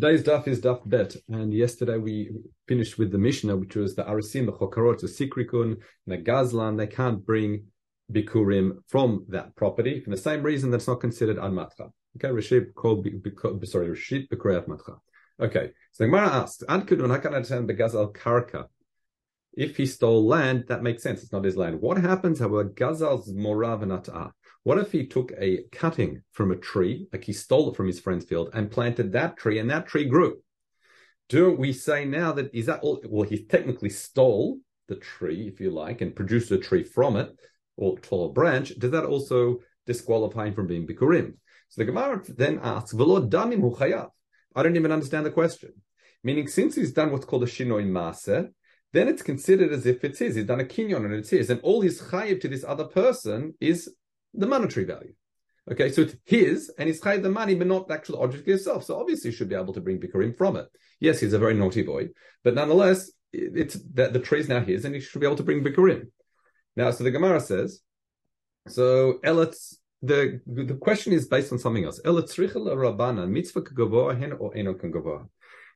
Today's daf is daf bet, and yesterday we finished with the Mishnah, which was the Arasim, the Chokarot, the Sikrikun, the Gazlan. They can't bring Bikurim from that property for the same reason that's not considered Anmatcha. Okay, Rashid called, sorry, Rashid Bikurayat Matcha. Okay, so the Gemara asks, Ad Kudun, how can I understand Begazal Karka? If he stole land, that makes sense. It's not his land. What happens, however, Gazal's Morav and what if he took a cutting from a tree, like he stole it from his friend's field, and planted that tree, and that tree grew? Do we say now that is that all? Well, he technically stole the tree, if you like, and produced a tree from it, or tall a branch. Does that also disqualify him from being bikurim? So the Gemara then asks, "V'lo damim hu chayav." I don't even understand the question. Meaning, since he's done what's called a shinoi maser, then it's considered as if it's his. He's done a kinyon and it's his, and all his chayiv to this other person is the monetary value. Okay, so it's his, and he's chayiv the money, but not the actual object itself. So obviously, he should be able to bring bikurim from it. Yes, he's a very naughty boy, but nonetheless, it's that the tree is now his, and he should be able to bring bikurim. Now, so the Gemara says, so Eletz, the the question is based on something else. rabana mitzvah hen or eno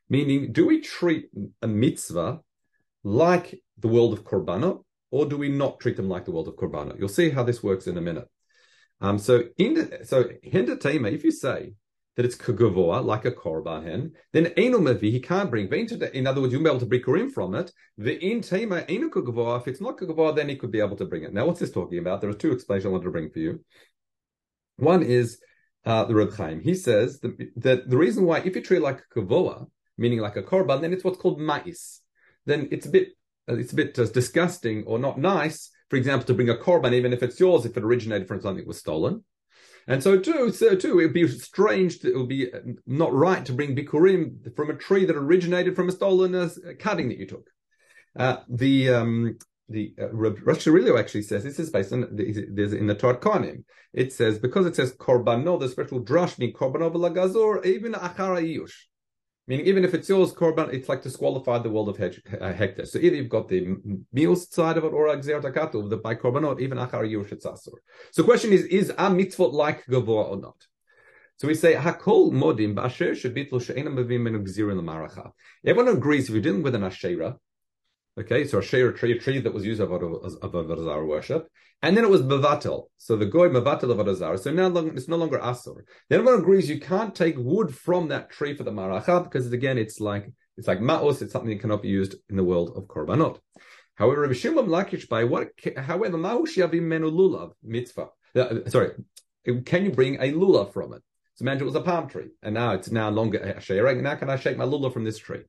Meaning, do we treat a mitzvah like the world of korbanot, or do we not treat them like the world of korbanot? You'll see how this works in a minute. Um, so in the, so hindatema, if you say that it's kagavoa, like a korban hen, then eno mavi, he can't bring. In other words, you'll be able to bring kurim from it. The in tema eno kagavoa, if it's not kagavoa, then he could be able to bring it. Now, what's this talking about? There are two explanations I wanted to bring for you. One is uh, the Reb Chaim. He says that, that, the reason why, if you treat like a meaning like a korban, then it's what's called ma'is. Then it's a bit uh, it's a bit uh, disgusting or not nice for example, to bring a korban, even if it's yours, if it originated from something that was stolen. And so too, so too, it would be strange, it would be not right to bring bikurim from a tree that originated from a stolen uh, cutting that you took. Uh, the um, the uh, Rosh actually says this is based on there's in the Torah Kohanim. It says because it says korbanot, the special drush mean korbanot lagazor even achara Meaning, even if it's yours, korban, it's like disqualify the world of uh, hector. So either you've got the meals side of it or exertakatu, the by korbanot, even achar yurshitzasur. So the question is, is a mitzvot like gavor or not? So we say hakol modim ba'asher shebitlu she'ena mevim menu gzirin l'maracha. Everyone agrees if you're dealing with an asherah, Okay, so a share tree, a tree that was used about of Avodah worship, and then it was Bavatel. So the goy Bavatel of Avodah So now it's no longer Asur. Then everyone agrees you can't take wood from that tree for the Maracha because again it's like it's like Ma'os, it's something that cannot be used in the world of Korbanot. However, Lakish by what however Ma'ush Yavim Menu Lulav mitzvah. Uh, sorry, can you bring a lulav from it? So imagine it was a palm tree, and now it's now longer a sharing. Now can I shake my lulav from this tree?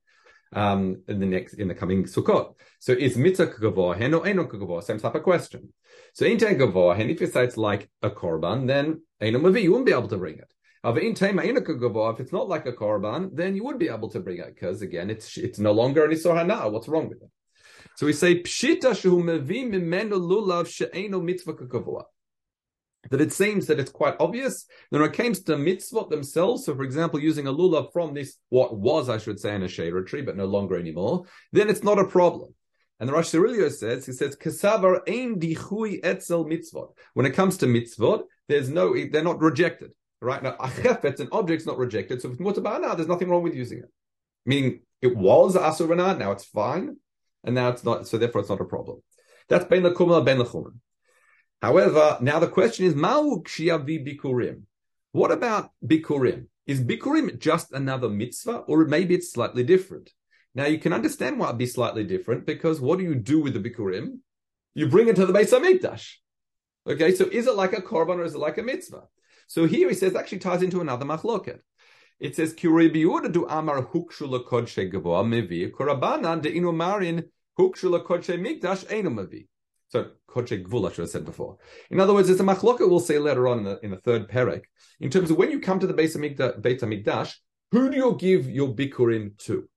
Um, in the next in the coming Sukkot. So is mitzvah hen or eno kagavohen? Same type of question. So in hen, if you say it's like a korban, then eno mavi, you wouldn't be able to bring it. However, in tema if it's not like a korban, then you would be able to bring it because again, it's it's no longer an isor hana. What's wrong with it? So we say pshita shehu mevi mimenu lulav she'eno mitzvah kagavoa that it seems that it's quite obvious. Then when it comes to mitzvot themselves, so for example, using a lulav from this, what was, I should say, an Asherah tree, but no longer anymore, then it's not a problem. And the Rosh Sirilio says, he says, Kasavar ein dichui etzel mitzvot. When it comes to mitzvot, there's no, they're not rejected. Right? Now, achefetz, an object's not rejected. So if it's now, there's nothing wrong with using it. Meaning, it was asuranah, now it's fine, and now it's not, so therefore it's not a problem. That's ben lekumah, ben lechumen. However, now the question is, bikurim. What about bikurim? Is bikurim just another mitzvah, or maybe it's slightly different? Now you can understand why it'd be slightly different because what do you do with the bikurim? You bring it to the Beis Hamikdash. Okay, so is it like a korban or is it like a mitzvah? So here he says actually ties into another machloket. It says Kiribiuda do amar hukshula kodshe mevi korabanan de inumarin hukshula kodshe mikdash mevi. So Koche Gvul, I should have said before. In other words, it's a machloka we'll say later on in the, in the third perek, in terms of when you come to the Beis Hamikdash, who do you give your bikurim to?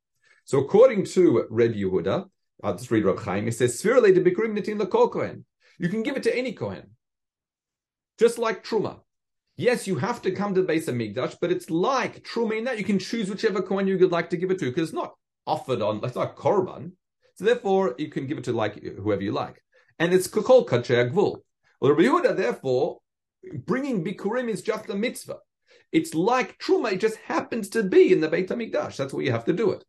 So according to Reb Yehuda, I'll just read Rab Chaim, it says, Svirale de bikurim nitin kohen. You can give it to any kohen. Just like Truma. Yes, you have to come to the Beis Hamikdash, but it's like Truma in that you can choose whichever kohen you would like to give it to, because it's not offered on, it's not korban. So therefore, you can give it to like whoever you like and it's kol kachei gvul. Well, Rabbi Yehuda, therefore, bringing bikurim is just a mitzvah. It's like Truma, it just happens to be in the Beit HaMikdash. That's what you have to do it.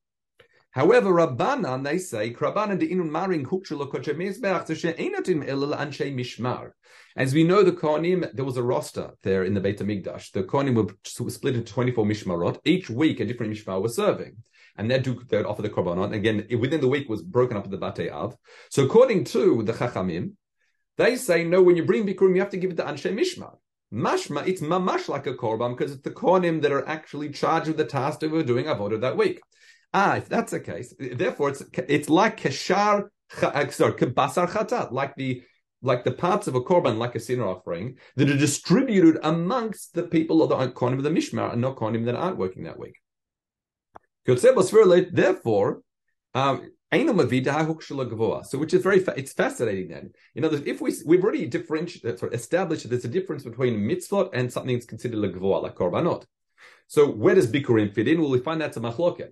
However, Rabbanan, they say, mishmar. As we know, the Kohanim, there was a roster there in the Beit HaMikdash. The Kohanim were split into 24 mishmarot. Each week, a different mishmar was serving. And they'd, do, they'd offer the korbanot. Again, within the week was broken up at the Batei Av. So according to the Chachamim, they say, no, when you bring Bikurim, you have to give it to Anshe Mishmar. Mashma, it's mamash like a korban because it's the kohanim that are actually charged with the task that we were doing avodah that week. Ah, if that's the case, therefore it's it's like keshar, uh, sorry, kebasar chatat, like the like the parts of a korban, like a sinner offering, that are distributed amongst the people of the kohanim of the mishmar and not kohanim that aren't working that week. Therefore, um, so which is very fa- it's fascinating then. In other words, if we we've already differentiated uh, established that there's a difference between mitzvot and something that's considered legvoa, like korbanot. So where does bikurim fit in? Well, we find that's a machloket.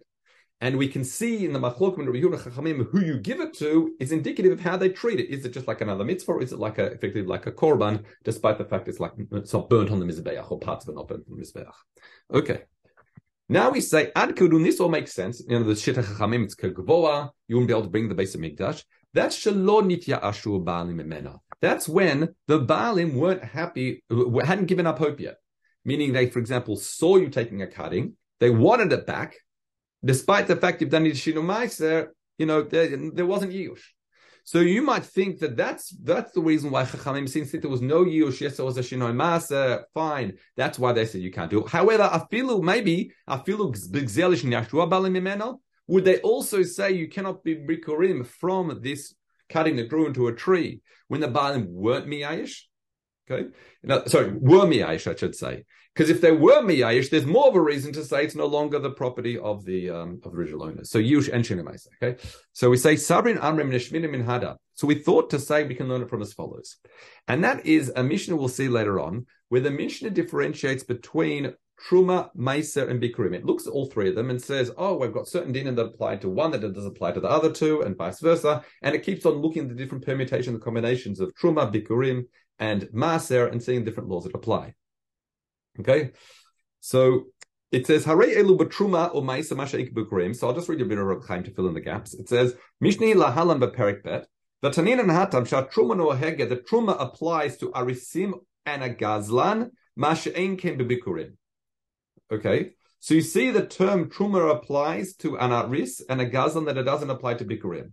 And we can see in the machlokim and Rabbi Chachamim who you give it to is indicative of how they treat it. Is it just like another mitzvah, or is it like a effectively like a korban, despite the fact it's like it's not burnt on the mizbeach or parts of it not burnt on the mizbeach? Okay. Now we say ad. This all makes sense. You know the shita chachamim. It's kagvoa. You won't be able to bring the base of mikdash. That's shalom nitya ashu baalim emena. That's when the baalim weren't happy, hadn't given up hope yet. Meaning they, for example, saw you taking a cutting, they wanted it back, despite the fact you've done Yishinu Meiser, you know, there, there wasn't Yush. So you might think that that's that's the reason why Chachamim, since there was no Yush, yes, there was a Shinoi Masa, fine. That's why they said you can't do it. However, Afilu, maybe, Afilu B'gzelish Nyashua Balim Imeno, would they also say you cannot be Bikurim from this cutting that grew into a tree when the Balim weren't Miyayish? Okay, now, sorry, were miyayish, I should say, because if they were miyayish, there's more of a reason to say it's no longer the property of the um, of the original owner. So yush and shinemaisa. Okay, so we say sabrin amrim neshminim min hada. So we thought to say we can learn it from as follows, and that is a Mishnah we'll see later on, where the Mishnah differentiates between Truma, Meiser, and Bikurim. It looks at all three of them and says, oh, we've got certain dinim that apply to one that doesn't apply to the other two, and vice versa. And it keeps on looking at the different permutations and combinations of Truma, Bikurim, and Maser and saying different laws that apply. Okay, so it says Hare elu b'truma or ma'isa. So I'll just read a bit of Reb Chaim to fill in the gaps. It says Mishni lahalan b'perik bet. V'tanin and hatam shat truma no hege. The truma applies to arisim and a gazlan masha'in kem b'bikurim. Okay, so you see the term truma applies to an aris and a gazlan that it doesn't apply to bikurim.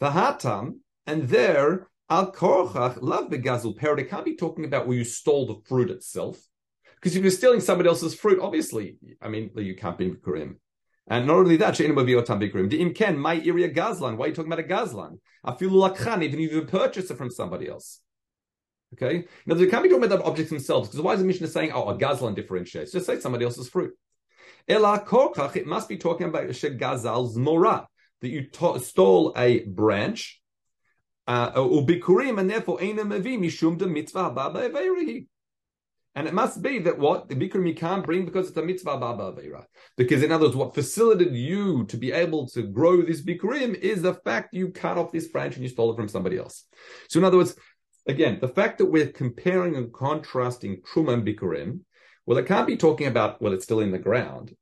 The hatam and there Al korchach love begazul per. It can't be talking about where you stole the fruit itself, because if you're stealing somebody else's fruit, obviously, I mean, you can't be bikurim. And not only that, she'enu b'yotam bikurim. The imken my area gazlan. Why are you talking about a gazlan? Feel lakhan, even if you purchase it from somebody else. Okay, now they can't be talking about the objects themselves, because why is the Mishnah saying, "Oh, a gazlan differentiates"? Just say somebody else's fruit. Ela korchach, it must be talking about shegazal's mora that you to- stole a branch uh, ubikurim, and therefore ena mevi mishum de mitzvah baba averihi. And it must be that what the bikurim you can't bring because it's a mitzvah baba avera. Because in other words, what facilitated you to be able to grow this bikurim is the fact you cut off this branch and you stole it from somebody else. So in other words, again, the fact that we're comparing and contrasting truma and bikurim, well, it can't be talking about well, it's still in the ground,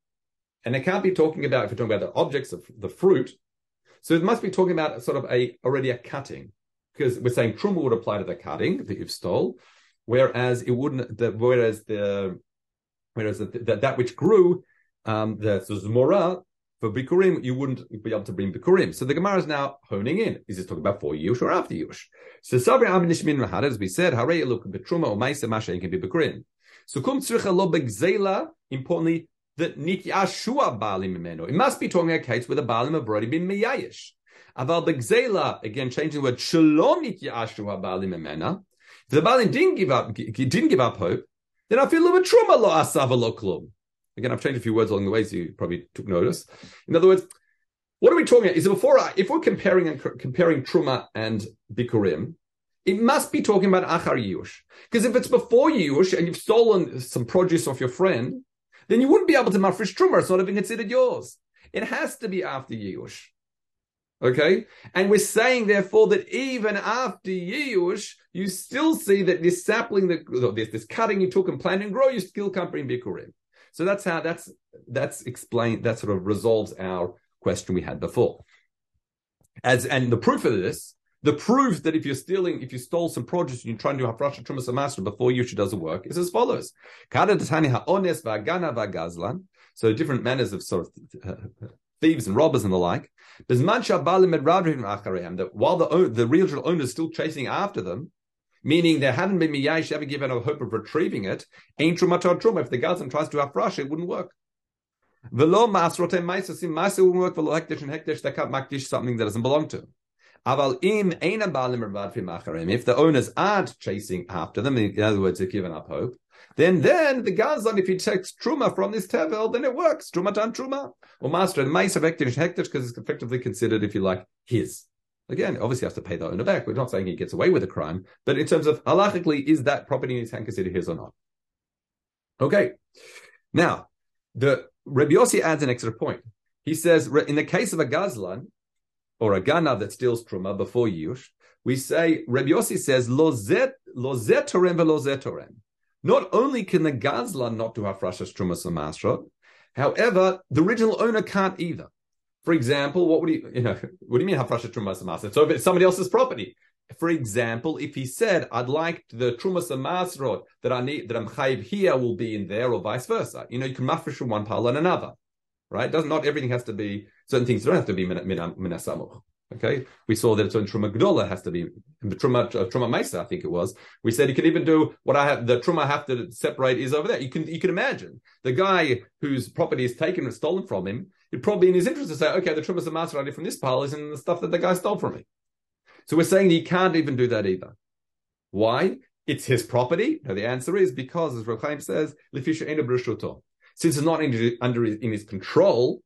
and it can't be talking about if we're talking about the objects of the fruit, so it must be talking about sort of a already a cutting, because we're saying truma would apply to the cutting that you've stole, whereas it wouldn't. The, whereas the whereas the, the, that which grew, um, the zmora for bikurim, you wouldn't be able to bring bikurim. So the Gemara is now honing in. Is this talking about for yush or after yush? So sabri am nishmin mahad, as we said, harei eluk betruma or ma'isa masha can be bikurim. So kum tzricha lo begzela, importantly, that nityashua balim imeno. It must be talking about a case where the balim have already been miyayish. Aval begzela, again changing the word shalom nityashua balim imena. If the balim didn't give up, didn't give up hope, then I feel a truma lo asava lo klum. Again, I've changed a few words along the way, so you probably took notice. In other words, what are we talking about? Is it before uh, if we're comparing and comparing truma and bikurim, it must be talking about achar yush. Because if it's before yush and you've stolen some produce off your friend, then you wouldn't be able to mafresh truma. It's not even considered yours. It has to be after Yush. Okay? And we're saying, therefore, that even after Yush, you still see that this sapling, that this, this cutting you took and planted and grow, you still can't bring Bikurim. So that's how that's that's explained. That sort of resolves our question we had before. As and the proof of this, the proof that if you're stealing, if you stole some produce and you're trying to do hafrasha trumas master before Yusha doesn't work, is as follows: So different manners of sort of thieves and robbers and the like. That while the the real owner is still chasing after them, meaning there hadn't been miyash ever given a hope of retrieving it, ain't truma truma. If the Gazan tries to hafrasha, it wouldn't work. Velo masrote maisasim maisa wouldn't work. Velo hekdesh and hekdesh that can't makdish something that doesn't belong to. Aval im If the owners aren't chasing after them, in other words, they've given up hope, then then the Gazan, if he takes truma from this tevel, then it works. Truma tan truma. Or master and mice of hekdesh hekdesh because it's effectively considered, if you like, his. Again, obviously has to pay the owner back. We're not saying he gets away with a crime, but in terms of halachically, is that property in his hand considered his or not? Okay. Now, the Rabbi Yossi adds an extra point. He says, in the case of a Gazlan, or a Ganav that steals Truma before Yush, we say, Rabbi Yossi says, lo zetorem velo zetorem. Not only can the Gazlan not do Hafrashas Truma Samasra, however, the original owner can't either. For example, what would he, you know, what do you mean Hafrashas Truma Samasra? So if it's somebody else's property, for example, if he said, "I'd like the trumas masrot that I need that I'm chayiv here will be in there, or vice versa," you know, you can mafresh from one pile and another, right? Doesn't not everything has to be certain things don't have to be minasamuch. Okay, we saw that it's on truma gdola has to be truma uh, truma mesa. I think it was. We said you can even do what I have. The truma I have to separate is over there. You can you can imagine the guy whose property is taken and stolen from him. It probably in his interest to say, okay, the truma maserati from this pile is in the stuff that the guy stole from me. So we're saying he can't even do that either. Why? It's his property. No, the answer is because, as Rav says, since it's not in, under in his control,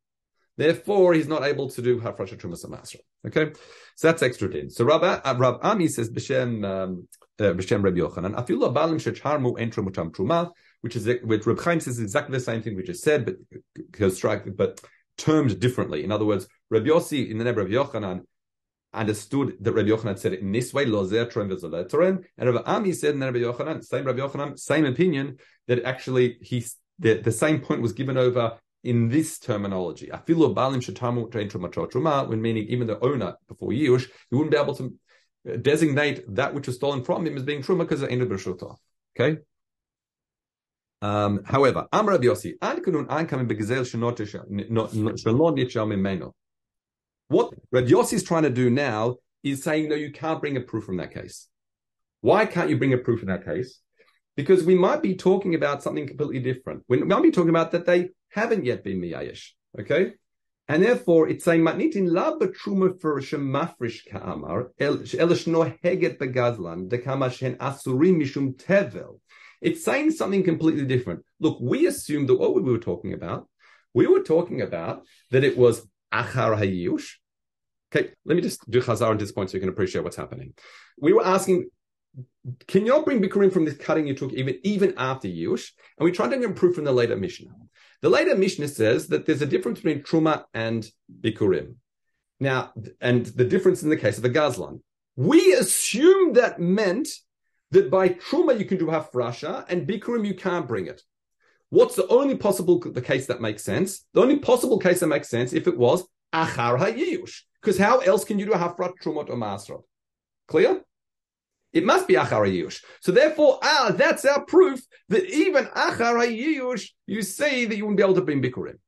therefore he's not able to do hafrasha trumas masra. Okay, so that's extra din. So Rab, uh, Rab Ami says b'shem um, uh, b'shem Rabbi Yochanan afilu abalim shecharmu entra mutam truma, which is which Reb Chaim says exactly the same thing we just said, but but termed differently. In other words, Rabbi Yossi in the name of Rabbi Yochanan understood that Rabbi Yochanan said it in this way, lo zertron v'zoletron, and Rabbi Ami said in the Rabbi Yochanan, same Rabbi Yochanan, same opinion, that actually he the, the same point was given over in this terminology. Afilu balim shetamu when meaning even the owner before Yush, he wouldn't be able to uh, designate that which was stolen from him as being truma because of enu b'shuta. Okay. Um, however, Amar Rabbi Yossi, an nitshal mimeno. What Rabbi Yossi is trying to do now is saying, no, you can't bring a proof from that case. Why can't you bring a proof in that case? Because we might be talking about something completely different. We might be talking about that they haven't yet been miyayish. Okay? And therefore, it's saying matnitin la betruma for shemafrish ka'amar elish no heget begazlan dekama shen asurim mishum tevel. It's saying something completely different. Look, we assumed that what we were talking about, we were talking about that it was achar hayush. Okay, let me just do chazar on this point so you can appreciate what's happening. We were asking, can you not bring bikurim from this cutting you took even even after yush? And we tried to get proof from the later Mishnah. The later Mishnah says that there's a difference between truma and bikurim. Now, and the difference in the case of the gazlan. We assumed that meant that by truma you can do hafrasha and bikurim you can't bring it. What's the only possible the case that makes sense? The only possible case that makes sense if it was achar hayiyush. Because how else can you do a hafrat trumot or masrot? Clear? It must be achar hayiyush. So therefore, ah, that's our proof that even achar hayiyush, you say that you wouldn't be able to bring bikurim.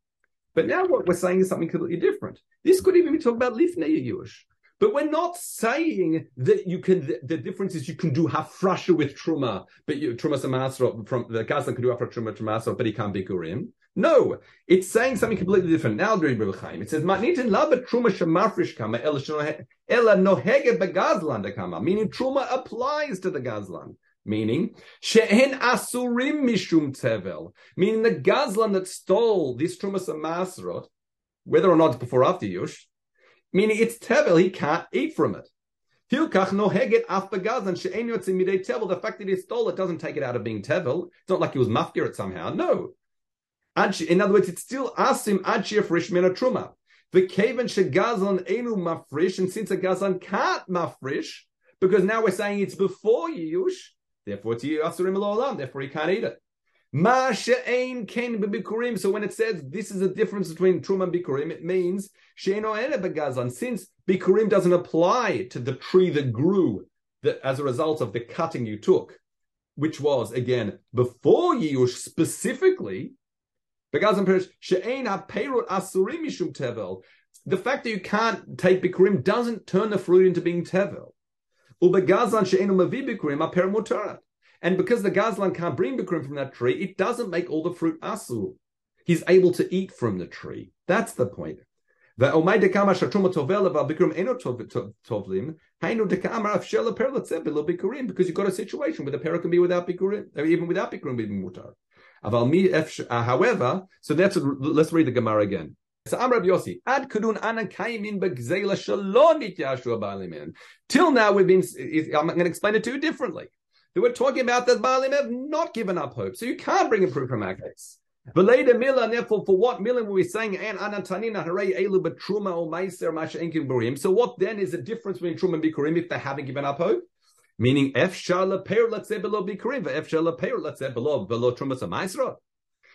But now what we're saying is something completely different. This could even be talking about lifnei. But we're not saying that you can. The, the difference is you can do hafrasha with truma, but you, truma samasra from the gazlan can do hafrasha truma truma, but he can't be. No, it's saying something completely different. Now, it says matnitin lava truma shemafrish kama ela nohege begazlan kama, meaning truma applies to the gazlan. Meaning, shehen asurim mishum tevel, meaning the gazlan that stole this truma samasrot, whether or not before or after Yush, meaning it's tevel, he can't eat from it. Hilkach no heget af begazan she'en yotzim midei tevel. The fact that he stole it doesn't take it out of being tevel. It's not like he was mafkir it somehow. No. In other words, it's still asim ad frish min truma. The kaven shegazan enu mafrish, and since a gazan can't mafrish, because now we're saying it's before yush, therefore it's asurim olam, therefore he can't eat it. Ma she'ein ken bikurim. So when it says this is a difference between truma and bikurim, it means she'eno begazlan. Since bikurim doesn't apply to the tree that grew that as a result of the cutting you took, which was again before Yush specifically, The fact that you can't take bikurim doesn't turn the fruit into being tevel. And because the Gazlan can't bring Bikurim from that tree, it doesn't make all the fruit asu. He's able to eat from the tree. That's the point. Because you've got a situation where the parrot can be without bikurim, even without bikurim being mutar. Uh, however, so that's let's read the Gemara again. So Amr Yossi, ad kudun anakaimin begzela shalom Yashua Till now we've been. I'm going to explain it to you differently that we're talking about that Baalim have not given up hope. So you can't bring a proof from our case. Beleda Mila, therefore, for what Milan were we saying? And Anatanina Hare Elu Truma or Meiser Masha Enkin Burim. So what then is the difference between Truma and Bikurim if they haven't given up hope? Meaning F Shala Peir let's say below Bikurim, F Shala Peir let's say below below Truma Maisra.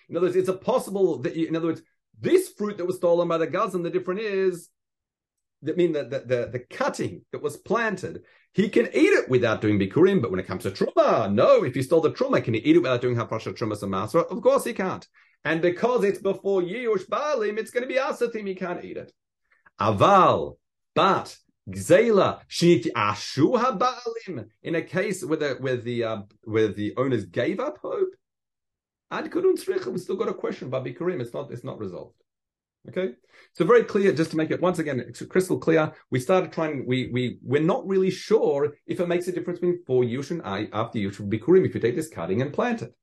In other words, it's a possible that in other words, this fruit that was stolen by the Gazan, the difference is that mean that the, the, the, cutting that was planted, he can eat it without doing bikurim. But when it comes to truma, no. If he stole the truma, can he eat it without doing hafrasha truma samasra? Of course he can't. And because it's before Yush Baalim, it's going to be asatim. He can't eat it. Aval, but Gzela shniti ashu habalim in a case where the where the uh, where the owners gave up hope. Ad kudun we still got a question about bikurim. It's not it's not resolved. Okay, so very clear. Just to make it once again crystal clear, we started trying. We we we're not really sure if it makes a difference between for yush and I after yush bikurim if you take this cutting and plant it.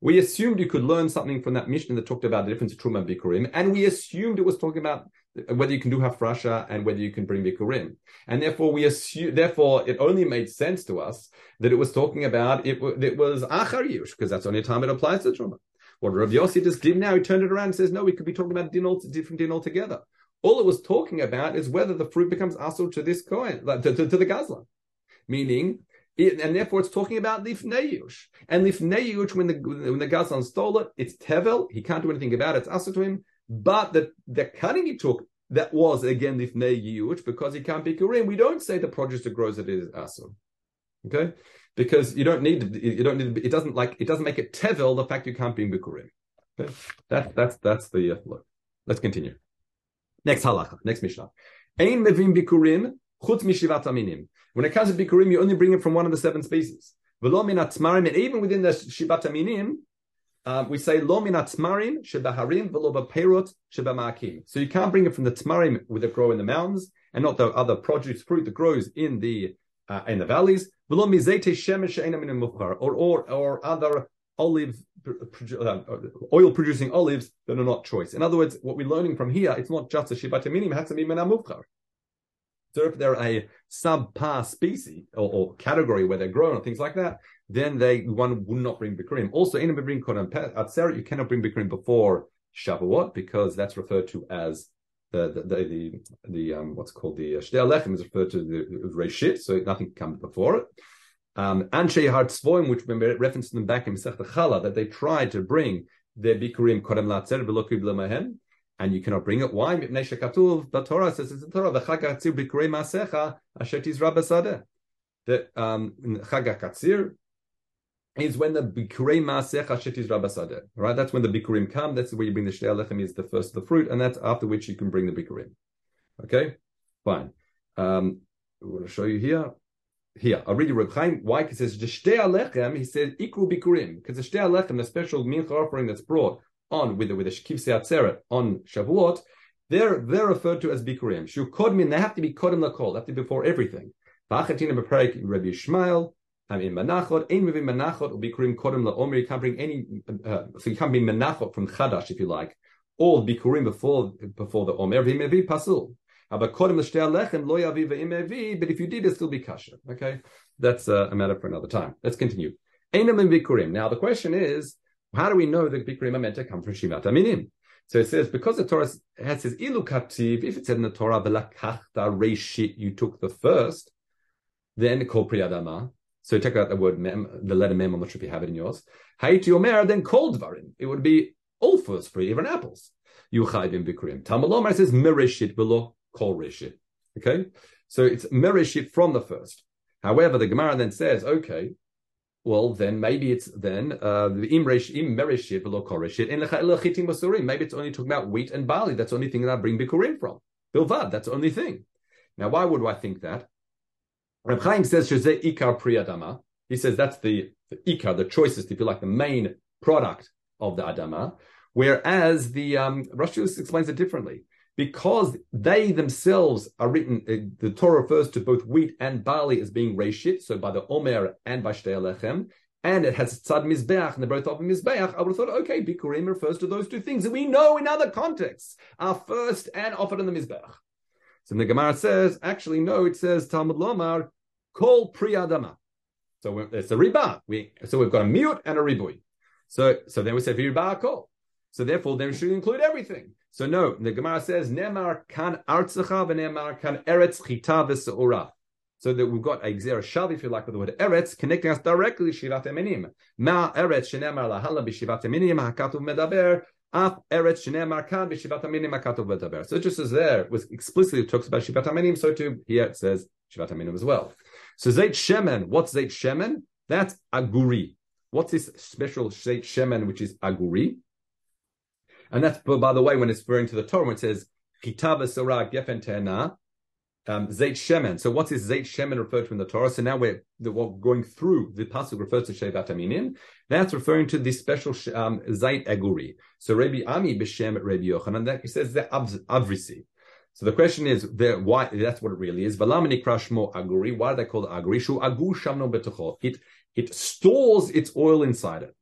We assumed you could learn something from that mission that talked about the difference between truma and bikurim, and we assumed it was talking about whether you can do hafrasha and whether you can bring bikurim, and therefore we assume. Therefore, it only made sense to us that it was talking about it. It was achar yush because that's only time it applies to truma. What Rav Yossi just did now, he turned it around and says, no, we could be talking about din different din altogether. All it was talking about is whether the fruit becomes asur to this coin, like, to, to, to, the gazlan. Meaning, it, and therefore it's talking about lifneyush. And lifneyush, when the when the gazlan stole it, it's tevel. He can't do anything about it. It's asur to him. But the, the cutting he took, that was again if lifneyush, because he can't be kurim. We don't say the produce that grows it is asur. Okay? because you don't need you don't need it doesn't like it doesn't make it tevel the fact you can't be bikurim. Okay? That that's that's the uh, look. Let's continue. Next halacha, next mishnah. Ein mevim bikurim chutz mishivat aminim. When it comes to bikurim, you only bring it from one of the seven species. V'lo minat and even within the shivat aminim, uh, we say lo minat tmarim shebaharim v'lo b'peirot shebamaakim. So you can't bring it from the tmarim that grow in the mountains, and not the other produce fruit that grows in the uh, in the valleys, or or or other olive uh, oil producing olives that are not choice. In other words, what we're learning from here, it's not just a shibat minim, it has to be. So if they're a subpar species or, or, category where they're grown or things like that, then they one would not bring bikurim. Also, in a bring kodam atzeret, you cannot bring bikurim before Shavuot because that's referred to as the the the, the, the um, what's called the uh, Shtei Lechem is referred to the Reshit, so nothing comes before it. Um, Anshe Hartzvoim, which we referenced them back in Masech Chala, that they tried to bring their Bikurim Kodem Latzer V'Lokib Lemahem, and you cannot bring it. Why? The Torah says it's the Torah, V'Chag HaKatzir Bikurei Masecha, Asher Tizra B'Sadeh. That um, is when the Bikurei Maasech Hashetis Rabbasadeh. Right? That's when the Bikurim come. That's where you bring the Shtei Alechem is the first of the fruit, and that's after which you can bring the Bikurim. Okay? Fine. Um, we want to show you here. Here, I'll read you Reb Chaim. Why? Because it says Shtei Alechem, he says Ikru Bikurim. Because the Shtei Alechem, the special mincha offering that's brought on with the, with the Shkivse Atzeret on Shavuot, they're, they're referred to as Bikurim. Shu Kodmin, they have to be Kodim Lakol, they have to be before everything. V'achatina B'Perek Rabbi Yishmael, I mean, manachot, ein manachot, will be kurim kodem la'omer. You can't bring any, uh, so you can't be manachot from chadash if you like, or bikurim before before the omer. V'im pasul. But if you did, it still be kasher. Okay, that's uh, a matter for another time. Let's continue. Bikurim. Now the question is, how do we know that bikurim are meant to come from shivat aminim? So it says because the Torah has says ilu kativ. If it said in the Torah velakachta reishit, you took the first, then kol priyadama So check out the word mem, the letter mem. I'm not sure if you have it in yours. Haiti omer, then called varim. It would be all first for even apples. You chayvim bikurim. Tamalomar says mereshit below kol. Okay, so it's mereshit from the first. However, the Gemara then says, okay, well, then maybe it's then uh, the imresh im mereshit below koreshit in lechitim basurim. Maybe it's only talking about wheat and barley. That's the only thing that I bring bikurim from. Bilvad. That's the only thing. Now, why would I think that? Reb Chaim says shezeh ikar priyadama. He says that's the, the ikar, the choicest, if you like, the main product of the adama. Whereas the um, Rosh explains it differently because they themselves are written, uh, the Torah refers to both wheat and barley as being reshit, so by the Omer and by Shtei Alechem, and it has tzad mizbeach, and they're both of mizbeach. I would have thought, okay, bikurim refers to those two things that we know in other contexts are first and offered in the mizbeach. So the Gemara says, actually, no, it says Talmud Lomar, kol priyadama. So it's a riba. We, so we've got a mute and a ribui. So, so then we say riba kol. So therefore, then should include everything. So no, the Gemara says Nemar kan artzacha v'nemar kan eretz chita v'seura. So that we've got a gzera shav, if you like, with the word eretz, connecting us directly shivat eminim. Ma eretz shenemar lahala b'shivat eminim hakatuv medaber. So just as there was explicitly talks about shivat eminim, so too here it says shivat eminim as well. So zayt shemen, what's zayt shemen? That's aguri. What's this special zayt shemen, which is aguri? And that's, by the way, when it's referring to the Torah, when it says, Chitava Surah Gefen Tena, um, Zait Shemen. So what's this Zait Shemen referred to in the Torah? So now we're, we're going through the pasuk refers to Shevat Aminim. That's referring to this special um, Zait Aguri. So Rabbi Ami B'Shem Rabbi Yochanan, that he says the Avrisi. So the question is, why? That's what it really is. Valamini Krashmo Aguri. Why are they called Aguri? Shu Agu Shamno Betochol. It it stores its oil inside it.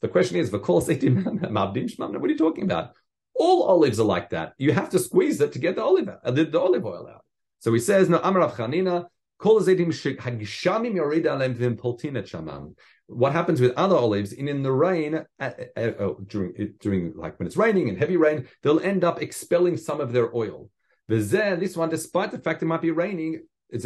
The question is, what are you talking about? All olives are like that. You have to squeeze it to get the olive uh, the, the, olive oil out. So he says, no, what happens with other olives in, in the rain uh, uh, uh, during during like when it's raining and heavy rain they'll end up expelling some of their oil this one despite the fact it might be raining it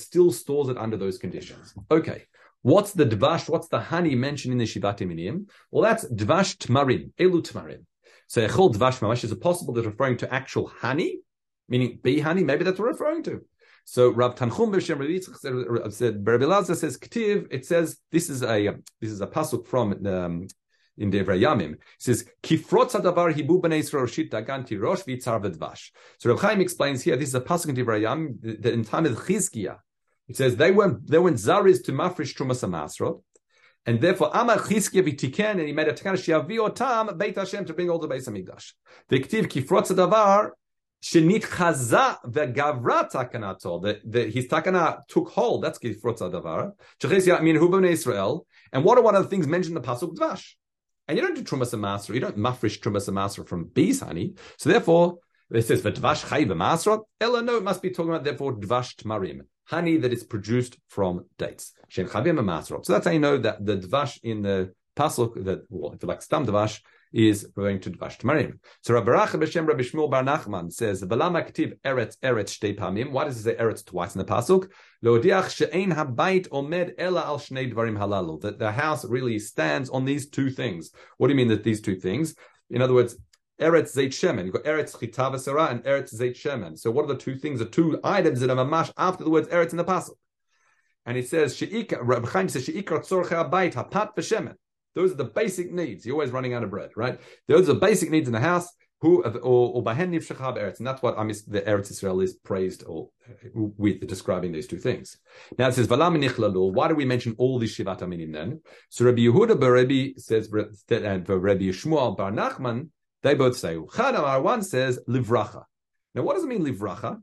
still stores it under those conditions okay What's the dvash? What's the honey mentioned in the Shivat Minim? Well, that's dvash tmarim, elu tmarim. So echol dvash mamash is it possible that referring to actual honey, meaning bee honey? Maybe that's what we're referring to. So Rav Tanchum B'Shem Rav said, Berabilaza says Ktiv. It says this is a this is a pasuk from um, in Devrei Yamim. It says Kifrot Sadavar Hibu Bnei Yisrael Shit Dagan Tirosh V'Tzar V'Dvash. So Rav Chaim explains here. This is a pasuk in Devrei Yamim that in time of Chizkiah it says they went they went zaris to mafresh trumas amasrot, and therefore Amar Chizkiya v'tiken, and he made a tikkun shiavi otam Beit Hashem to bring all the Beis Hamikdash. V'ktiv kifrot davar shenit chaza v'gavra takanato. The his takana took hold. That's kifrot davar. Sheches yamin hu Israel. And what are one of the things mentioned in the pasuk dvash? And you don't do trumas amasra. You don't mafresh trumas amasra from bees honey. So therefore. It says v'dvash chay v'masrot. Ella, no, it must be talking about therefore dvash tmarim honey that is produced from dates. So that's how you know that the dvash in the pasuk that, well, if you like stam dvash, is referring to dvash tamarim. So Rabbi Racha b'shem Rabbi Shmuel Bar Nachman says, "V'lama ktiv eretz eretz shtei pamim." Why does it say eretz twice in the pasuk? Lo'odiach she'ein habayit omed ela al shnei dvarim halalu. That the house really stands on these two things. What do you mean that these two things? In other words, Eretz Zait Shemen. You've got Eretz Chita V'Sara and Eretz Zait Shemen. So what are the two things, the two items that are mamash after the words Eretz in the Pasuk? And he says, She'ika, Rabbi Chaim says, She'ikra tzorche abayit hapat v'shemen. Those are the basic needs. You're always running out of bread, right? Those are the basic needs in the house. Who or or eretz, and that's what mean, the Eretz Israel is praised or uh, with describing these two things. Now it says valam Why do we mention all these shivat aminim then? So Rabbi Yehuda Berebi says uh, and Rabbi Yishmael Bar Nachman they both say, Chadamar, one says, livracha. Now, what does it mean, livracha?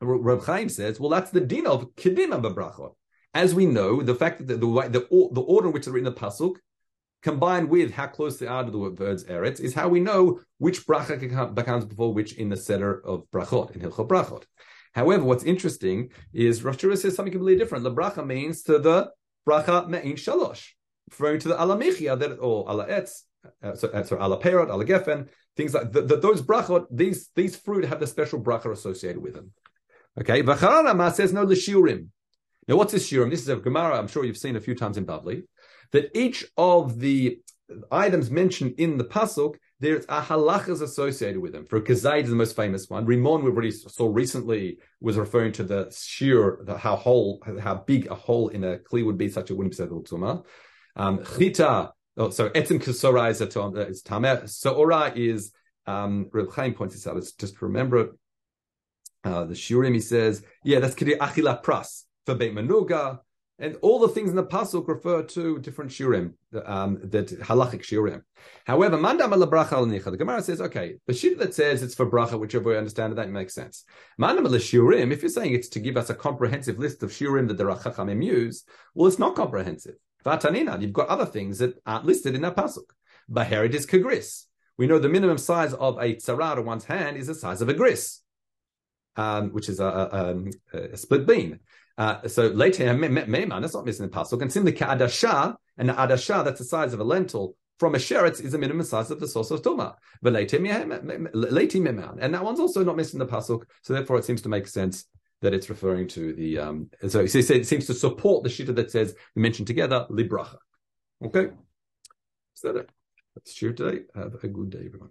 Reb Chaim says, well, that's the din of kedima bebrachot. As we know, the fact that the, the, the, the order in which they're in the pasuk, combined with how close they are to the words eretz, is how we know which bracha becomes before which in the setter of brachot, in Hilchot brachot. However, what's interesting is Rosh says something completely different. The bracha means to the bracha me'in shalosh, referring to the alamichia that or alaetz uh, so, uh, so ala perot, ala gefen, things like the, the, those brachot, these these fruit have the special bracha associated with them. Okay, Vacharana says no l'shiurim. Now, what's this shiurim? This is a Gemara. I'm sure you've seen a few times in Bavli. That each of the items mentioned in the pasuk, there's a halachas associated with them. For Kazaid is the most famous one. Rimon, we already saw recently, was referring to the shear, the, how whole, how big a hole in a kli would be, such a wouldn't be tumah. Um, chita, oh, so etzim kasora is, is tameh. Soora is, um, Reb Chaim points this out, it's just to remember it. Uh, the shiurim, he says, yeah, that's kiri achila pras for Beit Manuga, and all the things in the pasuk refer to different shiurim, um, that halachic shiurim. However, mandam ala bracha al nicha. The Gemara says, okay, the shit that says it's for bracha, whichever way you understand it, that makes sense. Mandam ala shiurim. If you're saying it's to give us a comprehensive list of shiurim that the Rachachamim use, well, it's not comprehensive. Vatanina, you've got other things that aren't listed in that pasuk. Baherit is kagris. We know the minimum size of a tzara on one's hand is the size of a gris, um, which is a, a, um, a split beam. Uh, so later, Meiman, that's not missing the pasuk. And similarly, Ka'adasha, and the Adasha, that's the size of a lentil, from a sheretz is the minimum size of the source of Tuma. And that one's also not missing the pasuk. So therefore, it seems to make sense that it's referring to the, um, so it seems to support the shita that says, we mentioned together, Libracha. Okay? So that, it? that's shir today. Have a good day, everyone.